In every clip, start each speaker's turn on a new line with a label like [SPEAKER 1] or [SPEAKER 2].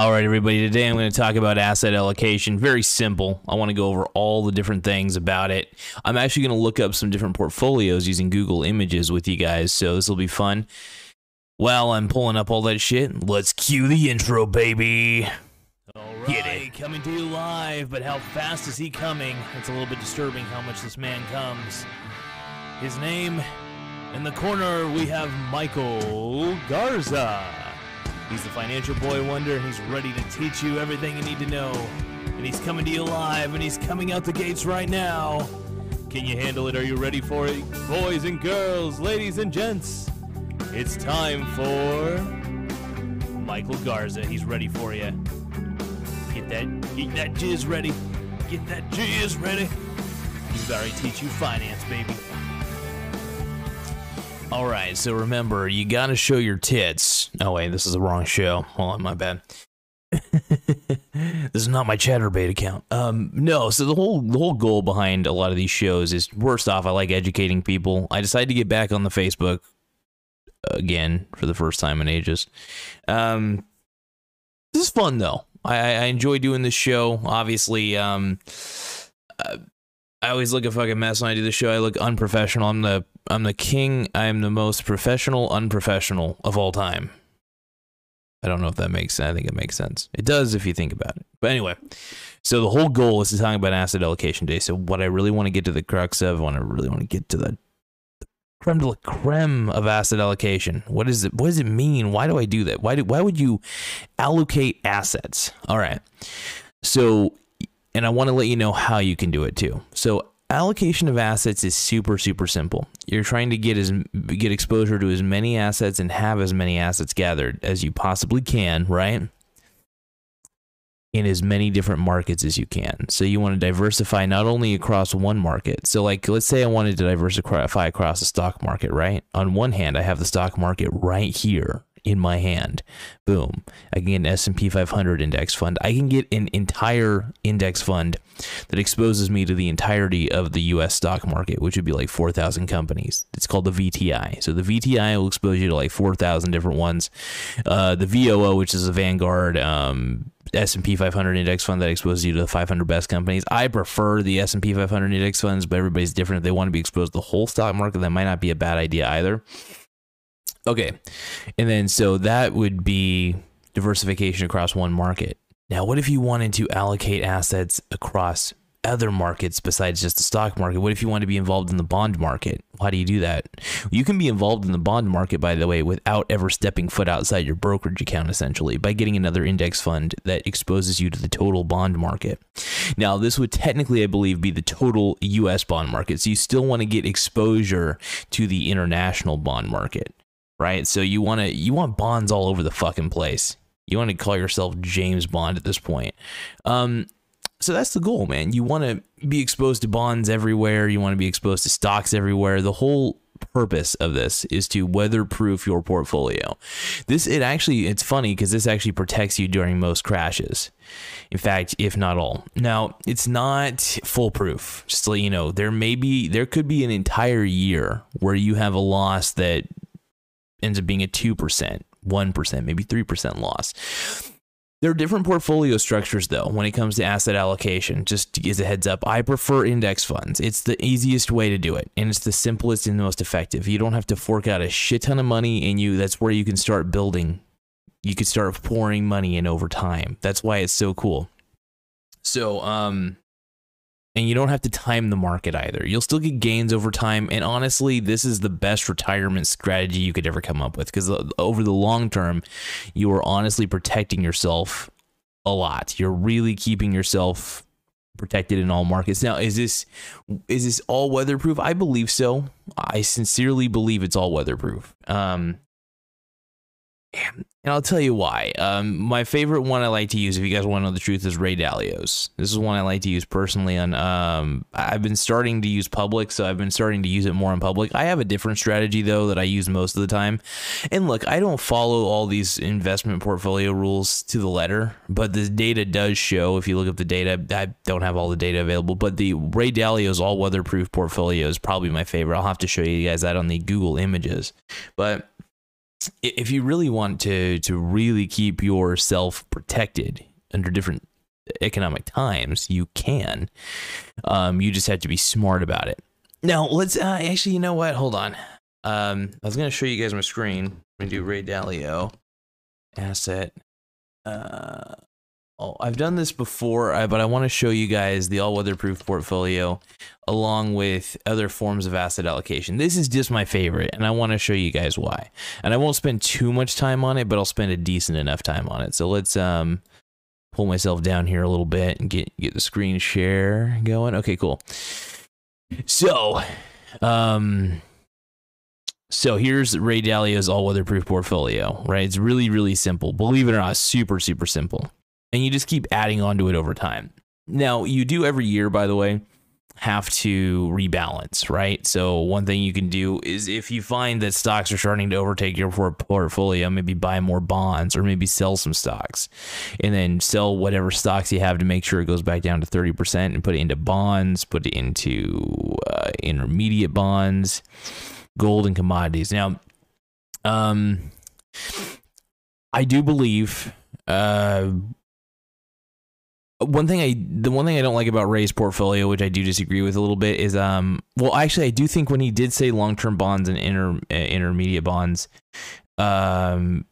[SPEAKER 1] All right, everybody. Today I'm going to talk about asset allocation. Very simple. I want to go over all the different things about it. I'm actually going to look up some different portfolios using Google Images with you guys, so this will be fun. While I'm pulling up all that shit, let's cue the intro, baby. All right, coming to you live, but how fast is he coming? It's a little bit disturbing how much this man comes. His name in the corner, we have Michael Garza. He's the financial boy wonder, and he's ready to teach you everything you need to know. And he's coming to you live, and he's coming out the gates right now. Can you handle it? Are you ready for it? Boys and girls, ladies and gents, it's time for Michael Garza. He's ready for you. Get that, get that jizz ready. Get that jizz ready. He's already teach you finance, baby. All right, so remember, you got to show your tits. Oh wait, this is the wrong show. Hold on, my bad. this is not my Chaturbate account. Um, no. So the whole the whole goal behind a lot of these shows is, worst off, I like educating people. I decided to get back on the Facebook again for the first time in ages. Um, this is fun though. I, I enjoy doing this show. Obviously, um, I always look a fucking mess when I do the show. I look unprofessional. I'm the I'm the king. I am the most professional unprofessional of all time. I don't know if that makes sense. I think it makes sense. It does if you think about it. But anyway, so the whole goal is to talk about asset allocation day. So what I really want to get to the crux of, what I really want to get to the, the creme de la creme of asset allocation. What is it? What does it mean? Why do I do that? Why do why would you allocate assets? All right. So and I want to let you know how you can do it too. So allocation of assets is super super simple. You're trying to get as get exposure to as many assets and have as many assets gathered as you possibly can, right? In as many different markets as you can. So you want to diversify not only across one market. So like let's say I wanted to diversify across the stock market, right? On one hand, I have the stock market right here in my hand. Boom. I can get an S&P 500 index fund. I can get an entire index fund that exposes me to the entirety of the US stock market, which would be like 4,000 companies. It's called the VTI. So the VTI will expose you to like 4,000 different ones. Uh, the VOO, which is a Vanguard um, S&P 500 index fund that exposes you to the 500 best companies. I prefer the S&P 500 index funds, but everybody's different. If they want to be exposed to the whole stock market, that might not be a bad idea either. Okay. And then so that would be diversification across one market. Now, what if you wanted to allocate assets across other markets besides just the stock market? What if you want to be involved in the bond market? How do you do that? You can be involved in the bond market, by the way, without ever stepping foot outside your brokerage account, essentially, by getting another index fund that exposes you to the total bond market. Now, this would technically, I believe, be the total US bond market. So you still want to get exposure to the international bond market right? So you want to you want bonds all over the fucking place. You want to call yourself James Bond at this point. Um, so that's the goal, man. You want to be exposed to bonds everywhere. You want to be exposed to stocks everywhere. The whole purpose of this is to weatherproof your portfolio. This it actually it's funny because this actually protects you during most crashes. In fact, if not all. Now, it's not foolproof. Just to let you know, there may be there could be an entire year where you have a loss that ends up being a 2%, 1%, maybe 3% loss. There are different portfolio structures, though, when it comes to asset allocation. Just as a heads up, I prefer index funds. It's the easiest way to do it, and it's the simplest and the most effective. You don't have to fork out a shit ton of money, and you that's where you can start building. You can start pouring money in over time. That's why it's so cool. So, um, and you don't have to time the market either. You'll still get gains over time. And honestly, this is the best retirement strategy you could ever come up with because over the long term, you are honestly protecting yourself a lot. You're really keeping yourself protected in all markets. Now, is this is this all weatherproof? I believe so. I sincerely believe it's all weatherproof. Um, and I'll tell you why. Um, my favorite one I like to use, if you guys want to know the truth, is Ray Dalio's. This is one I like to use personally. On um, I've been starting to use public, so I've been starting to use it more in public. I have a different strategy though that I use most of the time. And look, I don't follow all these investment portfolio rules to the letter, but the data does show. If you look up the data, I don't have all the data available, but the Ray Dalio's all weatherproof portfolio is probably my favorite. I'll have to show you guys that on the Google Images, but if you really want to to really keep yourself protected under different economic times, you can. Um, you just have to be smart about it. Now, let's uh, actually, you know what? Hold on. Um, I was gonna show you guys my screen. I'm gonna do Ray Dalio asset. Uh, oh, I've done this before, but I want to show you guys the all weatherproof portfolio along with other forms of asset allocation. This is just my favorite, and I want to show you guys why. And I won't spend too much time on it, but I'll spend a decent enough time on it. So let's um pull myself down here a little bit and get get the screen share going. Okay, cool. So, um so here's Ray Dalio's all weatherproof portfolio, right? It's really, really simple. Believe it or not, super, super simple. And you just keep adding on to it over time. Now, you do every year, by the way, have to rebalance, right? So, one thing you can do is if you find that stocks are starting to overtake your portfolio, maybe buy more bonds or maybe sell some stocks and then sell whatever stocks you have to make sure it goes back down to 30% and put it into bonds, put it into uh, intermediate bonds gold and commodities. Now, um, I do believe uh, one thing I the one thing I don't like about Ray's portfolio, which I do disagree with a little bit, is um well actually I do think when he did say long term bonds and inter, uh, intermediate bonds, um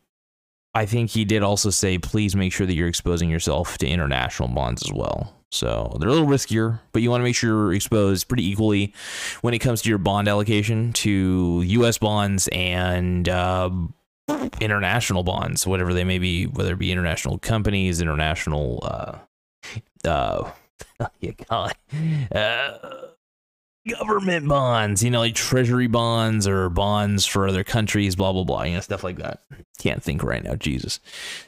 [SPEAKER 1] I think he did also say please make sure that you're exposing yourself to international bonds as well. So they're a little riskier, but you want to make sure you're exposed pretty equally when it comes to your bond allocation to U.S. bonds and uh, international bonds, whatever they may be, whether it be international companies, international, uh, uh, yeah, God, uh, government bonds, you know, like treasury bonds or bonds for other countries, blah, blah, blah, you know, stuff like that. Can't think right now, Jesus.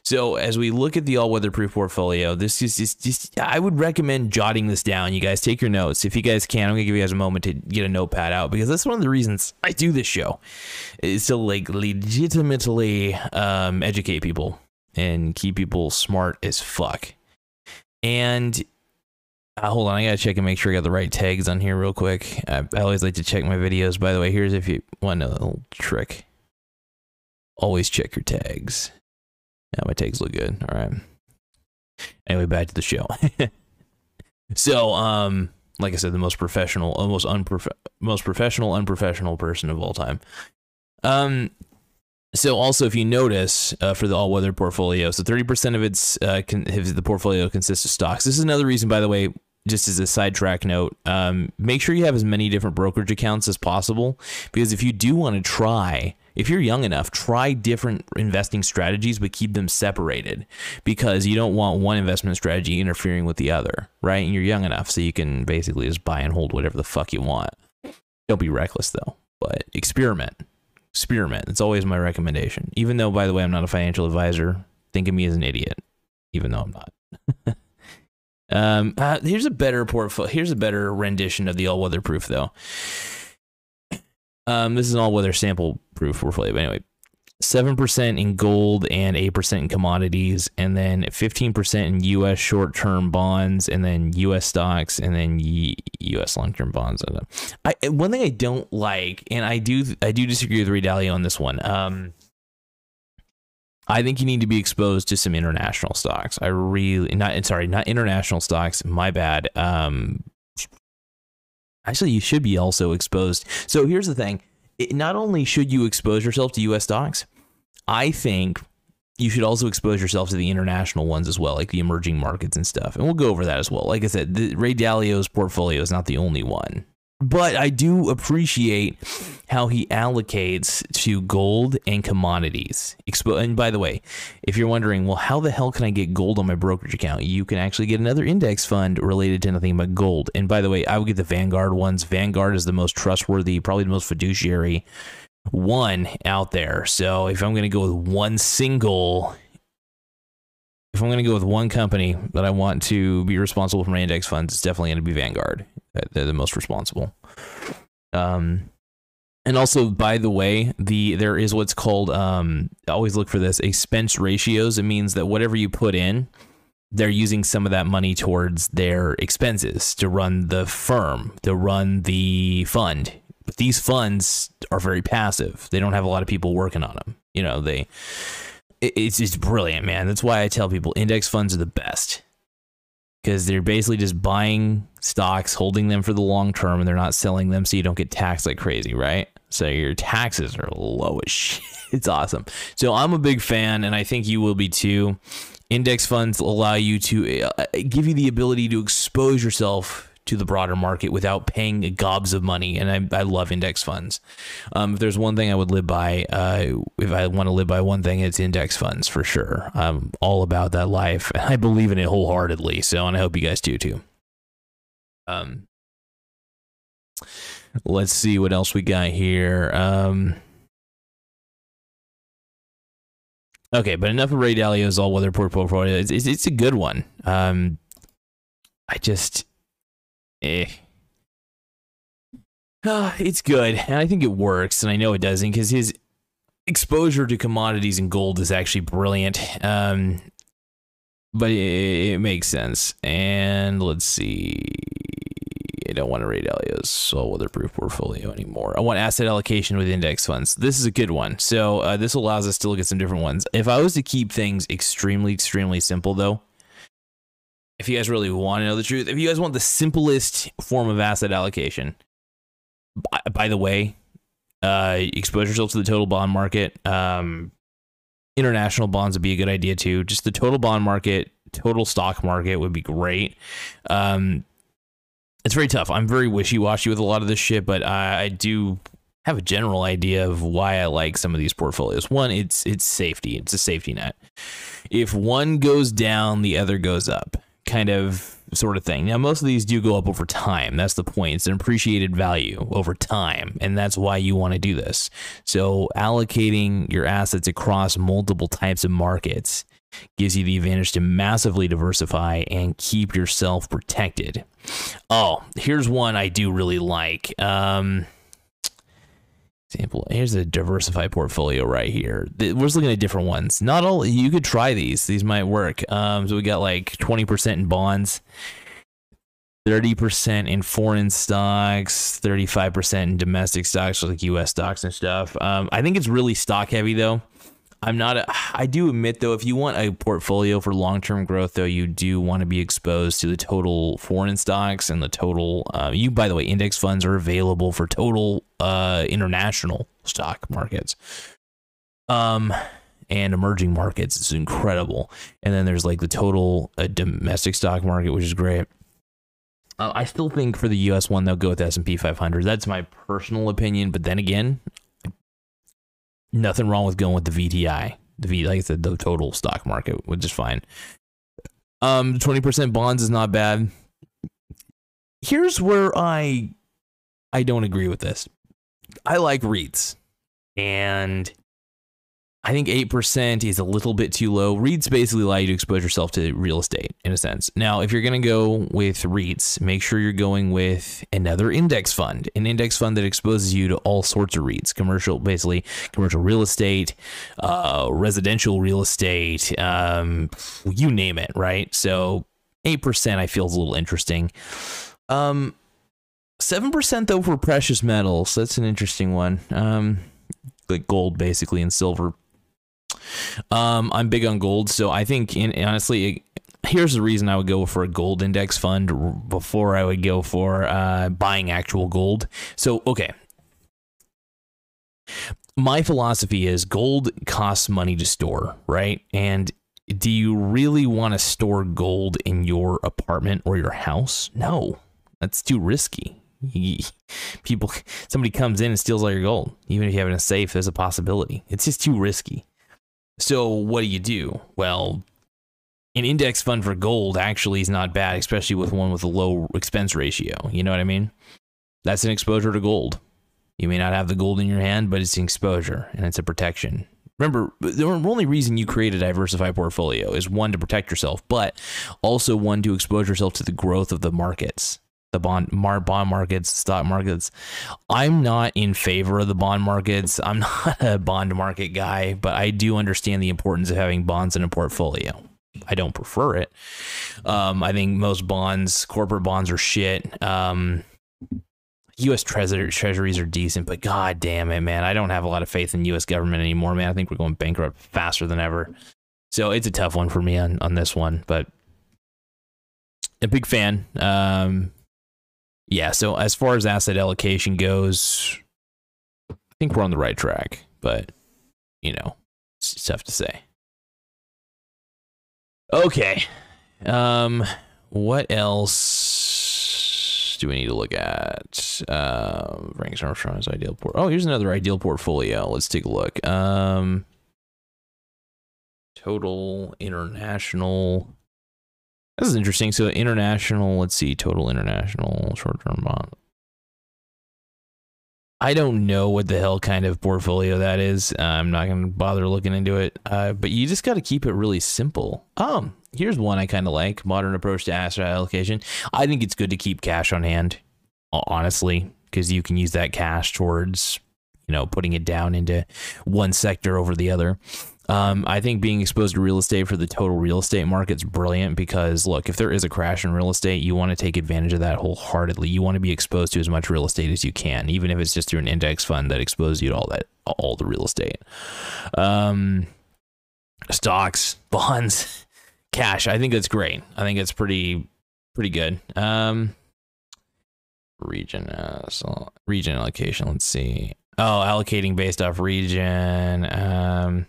[SPEAKER 1] So as we look at the all weatherproof portfolio, this is just, just, I would recommend jotting this down. You guys take your notes. If you guys can, I'm gonna give you guys a moment to get a notepad out because that's one of the reasons I do this show is to like legitimately um, educate people and keep people smart as fuck. And uh, hold on, I gotta check and make sure I got the right tags on here real quick. I, I always like to check my videos. By the way, here's if you want a little trick. Always check your tags. Now my tags look good. All right. Anyway, back to the show. so, um, like I said, the most professional, almost unprof- most professional, unprofessional person of all time. Um, so also, if you notice uh, for the all-weather portfolio, so 30% of its uh, con- the portfolio consists of stocks. This is another reason, by the way, just as a sidetrack note, um, make sure you have as many different brokerage accounts as possible because if you do want to try, if you're young enough, try different investing strategies, but keep them separated because you don't want one investment strategy interfering with the other, right? And you're young enough so you can basically just buy and hold whatever the fuck you want. Don't be reckless though, but experiment. Experiment. It's always my recommendation. Even though, by the way, I'm not a financial advisor, think of me as an idiot, even though I'm not. Um, uh, here's a better portfolio. Here's a better rendition of the all weather proof, though. Um, this is an all weather sample proof portfolio. But anyway, seven percent in gold and eight percent in commodities, and then fifteen percent in U.S. short term bonds, and then U.S. stocks, and then U.S. long term bonds. I, one thing I don't like, and I do I do disagree with Ray on this one. Um, I think you need to be exposed to some international stocks. I really not sorry, not international stocks. My bad. Um, actually, you should be also exposed. So here's the thing: it, not only should you expose yourself to U.S. stocks, I think you should also expose yourself to the international ones as well, like the emerging markets and stuff. And we'll go over that as well. Like I said, the, Ray Dalio's portfolio is not the only one but I do appreciate how he allocates to gold and commodities. And by the way, if you're wondering, well, how the hell can I get gold on my brokerage account? You can actually get another index fund related to nothing but gold. And by the way, I would get the Vanguard ones. Vanguard is the most trustworthy, probably the most fiduciary one out there. So if I'm going to go with one single if I'm going to go with one company that I want to be responsible for my index funds, it's definitely going to be Vanguard. They're the most responsible. Um, and also, by the way, the there is what's called um, always look for this expense ratios. It means that whatever you put in, they're using some of that money towards their expenses to run the firm, to run the fund. But these funds are very passive. They don't have a lot of people working on them. You know, they it's just brilliant, man. That's why I tell people index funds are the best because they're basically just buying stocks, holding them for the long term, and they're not selling them so you don't get taxed like crazy, right? So your taxes are low as shit. It's awesome. So I'm a big fan, and I think you will be too. Index funds allow you to uh, give you the ability to expose yourself to the broader market without paying gobs of money. And I, I love index funds. Um, if there's one thing I would live by, uh, if I want to live by one thing, it's index funds for sure. I'm all about that life. And I believe in it wholeheartedly. So, and I hope you guys do too. Um, let's see what else we got here. Um, okay, but enough of Ray Dalio's all weather portfolio. It's, it's, it's a good one. Um, I just eh. Uh, it's good, and I think it works, and I know it doesn't because his exposure to commodities and gold is actually brilliant. Um, but it, it, makes sense. And let's see. I don't want to Ray Dalio's all weatherproof portfolio anymore. I want asset allocation with index funds. This is a good one. So uh, this allows us to look at some different ones. If I was to keep things extremely, extremely simple, though, if you guys really want to know the truth, if you guys want the simplest form of asset allocation, by, by the way, uh, expose yourself to the total bond market. Um, international bonds would be a good idea too. Just the total bond market, total stock market would be great. Um, it's very tough. I'm very wishy washy with a lot of this shit, but I, I do have a general idea of why I like some of these portfolios. One, it's it's safety. It's a safety net. If one goes down, the other goes up kind of sort of thing. Now, most of these do go up over time. That's the point. It's an appreciated value over time, and that's why you want to do this. So, allocating your assets across multiple types of markets gives you the advantage to massively diversify and keep yourself protected. Oh, here's one I do really like. Um, example here's a diversified portfolio right here. We're just looking at different ones. Not all you could try these. These might work. Um so we got like 20% in bonds 30% in foreign stocks 35% in domestic stocks like us stocks and stuff. Um i think it's really stock heavy though I'm not. A, I do admit though, if you want a portfolio for long term growth, though, you do want to be exposed to the total foreign stocks and the total. Uh, you, by the way, index funds are available for total uh, international stock markets. Um, and emerging markets It's incredible. And then there's like the total uh, domestic stock market, which is great. Uh, I still think for the U.S. one, they'll go with S and P 500. That's my personal opinion. But then again, nothing wrong with going with the VTI. The V, like I said, the total stock market, which is fine. Um, twenty percent bonds is not bad. Here's where I, I don't agree with this. I like REITs, and I think 8% is a little bit too low. REITs basically allow you to expose yourself to real estate in a sense. Now, if you're going to go with REITs, make sure you're going with another index fund, an index fund that exposes you to all sorts of REITs, commercial, basically commercial real estate, uh, residential real estate, um, you name it, right? So 8% I feel is a little interesting. Um, 7% though for precious metals. That's an interesting one. Um, like gold basically and silver um, I'm big on gold, so I think, in, honestly, here's the reason I would go for a gold index fund before I would go for uh, buying actual gold. So, okay. My philosophy is gold costs money to store, right? And do you really want to store gold in your apartment or your house? No, that's too risky. People, somebody comes in and steals all your gold. Even if you have it in a safe, there's a possibility. It's just too risky. So what do you do? Well, an index fund for gold actually is not bad, especially with one with a low expense ratio. You know what I mean? That's an exposure to gold. You may not have the gold in your hand, but it's an exposure and it's a protection. Remember, the only reason you create a diversified portfolio is one to protect yourself, but also one to expose yourself to the growth of the markets the bond mar- bond markets, stock markets. I'm not in favor of the bond markets. I'm not a bond market guy, but I do understand the importance of having bonds in a portfolio. I don't prefer it. Um, I think most bonds, corporate bonds, are shit. Um, U.S. Treasuries are decent, but god damn it, man, I don't have a lot of faith in U.S. government anymore, man. I think we're going bankrupt faster than ever. So it's a tough one for me on on this one, but a big fan. Um, yeah. So as far as asset allocation goes, I think we're on the right track, but you know, it's tough to say. Okay. Um, what else do we need to look at? Uh, Frank Armstrong's ideal port. Oh, here's another ideal portfolio. Let's take a look. Um, total international. This is interesting. So international. Let's see. Total international short-term bond. I don't know what the hell kind of portfolio that is. Uh, I'm not going to bother looking into it. Uh, but you just got to keep it really simple. Um, here's one I kind of like: modern approach to asset allocation. I think it's good to keep cash on hand, honestly, because you can use that cash towards, you know, putting it down into one sector over the other. Um, I think being exposed to real estate for the total real estate market is brilliant because, look, if there is a crash in real estate, you want to take advantage of that wholeheartedly. You want to be exposed to as much real estate as you can, even if it's just through an index fund that exposes you to all that, all the real estate. Um, stocks, bonds, cash. I think that's great. I think it's pretty, pretty good. Um, region, uh, so region allocation. Let's see. Oh, allocating based off region. Um,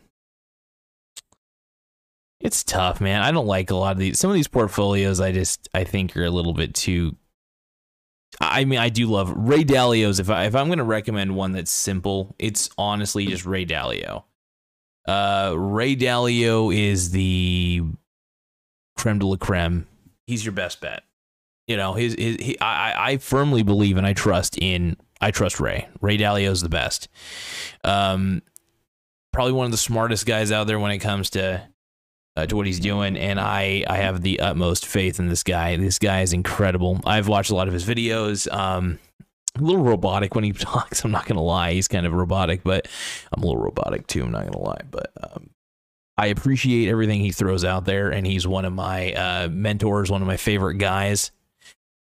[SPEAKER 1] it's tough, man. I don't like a lot of these. Some of these portfolios, I just I think are a little bit too. I mean, I do love Ray Dalio's. If I if I'm going to recommend one that's simple, it's honestly just Ray Dalio. Uh, Ray Dalio is the creme de la creme. He's your best bet. You know, his, his he, I I firmly believe and I trust in I trust Ray. Ray Dalio is the best. Um, probably one of the smartest guys out there when it comes to uh, to what he's doing, and I I have the utmost faith in this guy. This guy is incredible. I've watched a lot of his videos. Um, a little robotic when he talks. I'm not gonna lie, he's kind of robotic, but I'm a little robotic too. I'm not gonna lie, but um, I appreciate everything he throws out there, and he's one of my uh, mentors, one of my favorite guys.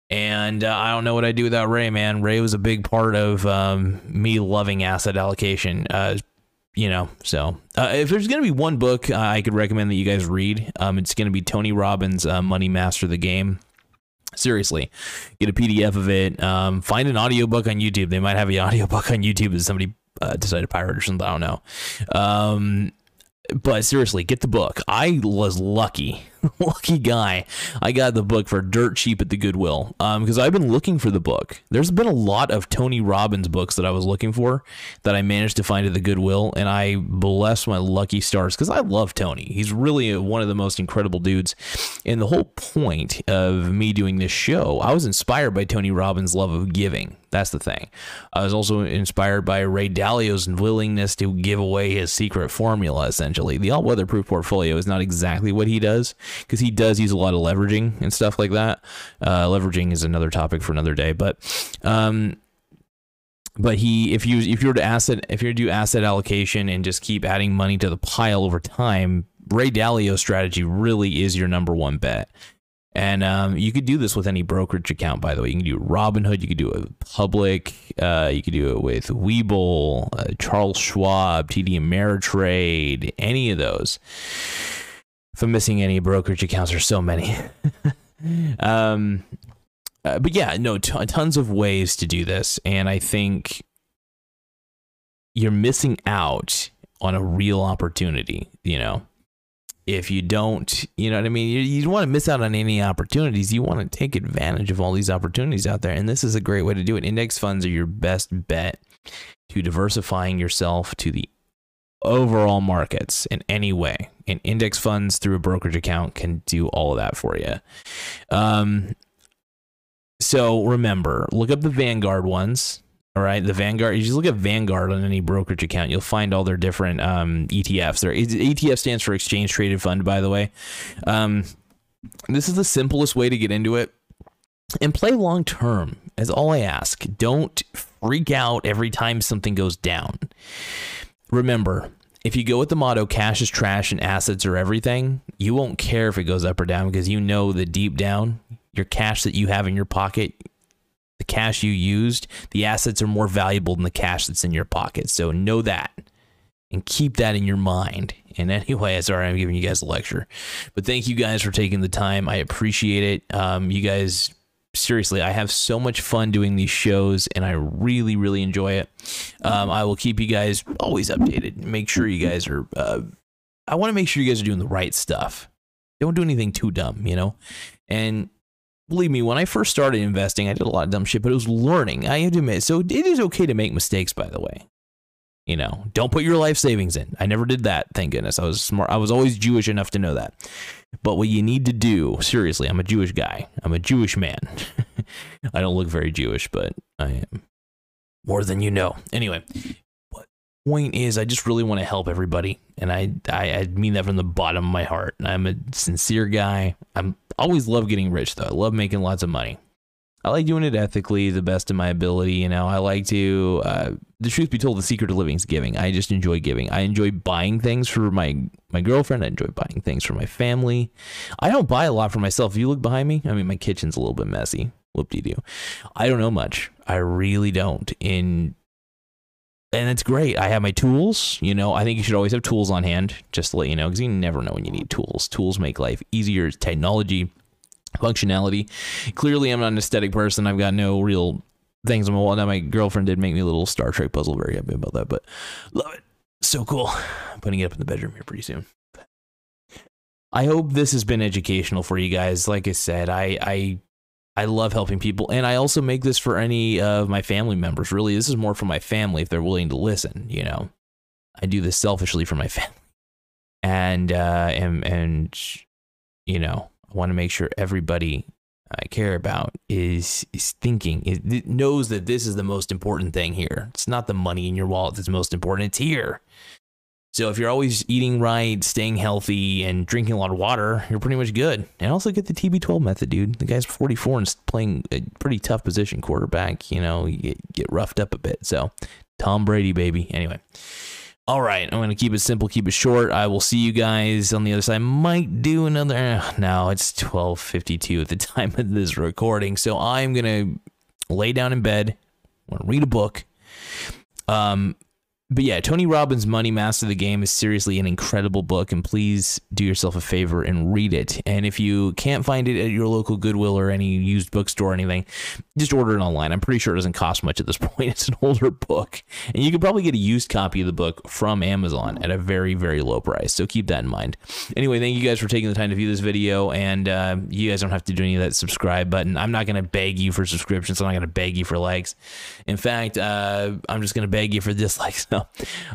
[SPEAKER 1] And uh, I don't know what I'd do without Ray, man. Ray was a big part of um, me loving asset allocation. Uh, you know, so uh, if there's going to be one book uh, I could recommend that you guys read, um, it's going to be Tony Robbins' uh, Money Master the Game. Seriously, get a PDF of it. Um, find an audiobook on YouTube. They might have an audiobook on YouTube if somebody uh, decided to pirate or something. I don't know. Um, but seriously, get the book. I was lucky, lucky guy. I got the book for dirt cheap at the Goodwill because um, I've been looking for the book. There's been a lot of Tony Robbins books that I was looking for that I managed to find at the Goodwill, and I bless my lucky stars because I love Tony. He's really one of the most incredible dudes. And the whole point of me doing this show, I was inspired by Tony Robbins' love of giving. That's the thing. I was also inspired by Ray Dalio's willingness to give away his secret formula, essentially. The all weatherproof portfolio is not exactly what he does because he does use a lot of leveraging and stuff like that. Uh, leveraging is another topic for another day, but. Um, but he if you if you were to asset if you were to do asset allocation and just keep adding money to the pile over time ray dalio's strategy really is your number one bet and um, you could do this with any brokerage account, by the way. You can do Robinhood, you could do it with Public, uh, you could do it with Webull, uh, Charles Schwab, TD Ameritrade, any of those. If I'm missing any brokerage accounts, there's so many. um, uh, but yeah, no, t- tons of ways to do this, and I think you're missing out on a real opportunity. You know, if you don't, you know what I mean? You, you don't want to miss out on any opportunities. You want to take advantage of all these opportunities out there. And this is a great way to do it. Index funds are your best bet to diversifying yourself to the overall markets in any way. And index funds through a brokerage account can do all of that for you. Um, so remember, look up the Vanguard ones. All right, the Vanguard. You just look at Vanguard on any brokerage account, you'll find all their different um, ETFs. Their ETF stands for Exchange Traded Fund, by the way. Um, this is the simplest way to get into it and play long term. Is all I ask. Don't freak out every time something goes down. Remember, if you go with the motto "cash is trash and assets are everything," you won't care if it goes up or down because you know that deep down, your cash that you have in your pocket the cash you used, the assets are more valuable than the cash that's in your pocket. So know that and keep that in your mind. And anyway, sorry, I'm giving you guys a lecture, but thank you guys for taking the time. I appreciate it. Um, you guys, seriously, I have so much fun doing these shows, and I really, really enjoy it. Um, I will keep you guys always updated. Make sure you guys are. Uh, I want to make sure you guys are doing the right stuff. Don't do anything too dumb, you know. And believe me, when I first started investing, I did a lot of dumb shit, but it was learning. I have to admit. So it is okay to make mistakes, by the way. You know, don't put your life savings in. I never did that, thank goodness. I was smart. I was always Jewish enough to know that. But what you need to do, seriously, I'm a Jewish guy. I'm a Jewish man. I don't look very Jewish, but I am more than you know. Anyway, what point is I just really want to help everybody. And I, I, I mean that from the bottom of my heart. I'm a sincere guy. I'm always love getting rich though. I love making lots of money. I like doing it ethically, the best of my ability. You know, I like to. Uh, the truth be told, the secret of living is giving. I just enjoy giving. I enjoy buying things for my my girlfriend. I enjoy buying things for my family. I don't buy a lot for myself. If you look behind me, I mean, my kitchen's a little bit messy. Whoop de doo. I don't know much. I really don't. In and it's great. I have my tools. You know, I think you should always have tools on hand, just to let you know, because you never know when you need tools. Tools make life easier. Technology functionality. Clearly, I'm not an aesthetic person. I've got no real things on my wall. Now, my girlfriend did make me a little Star Trek puzzle. Very happy about that, but love it. So cool. I'm putting it up in the bedroom here pretty soon. I hope this has been educational for you guys. Like I said, I I I love helping people, and I also make this for any of my family members. Really, this is more for my family if they're willing to listen. You know, I do this selfishly for my family, and uh, and and you know, want to make sure everybody I care about is is thinking, it knows that this is the most important thing here. It's not the money in your wallet that's most important. It's here. So if you're always eating right, staying healthy, and drinking a lot of water, you're pretty much good. And also get the TB12 method, dude. The guy's 44 and playing a pretty tough position quarterback. You know, you get, get roughed up a bit. So Tom Brady, baby. Anyway. All right, I'm going to keep it simple, keep it short. I will see you guys on the other side. I Might do another. Now it's 12:52 at the time of this recording, so I'm going to lay down in bed. I'm going to read a book. Um, but yeah, Tony Robbins' Money Master the Game is seriously an incredible book, and please do yourself a favor and read it. And if you can't find it at your local Goodwill or any used bookstore or anything, just order it online. I'm pretty sure it doesn't cost much at this point. It's an older book, and you could probably get a used copy of the book from Amazon at a very, very low price. So keep that in mind. Anyway, thank you guys for taking the time to view this video, and uh, you guys don't have to do any of that subscribe button. I'm not going to beg you for subscriptions. I'm not going to beg you for likes. In fact, uh, I'm just going to beg you for dislikes.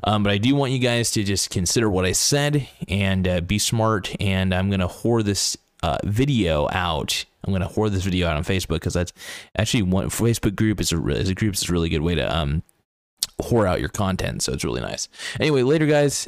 [SPEAKER 1] um, but I do want you guys to just consider what I said and uh, be smart. And I'm gonna whore this uh, video out. I'm gonna whore this video out on Facebook because that's actually one Facebook group is a is a group is a really good way to um whore out your content. So it's really nice. Anyway, later guys.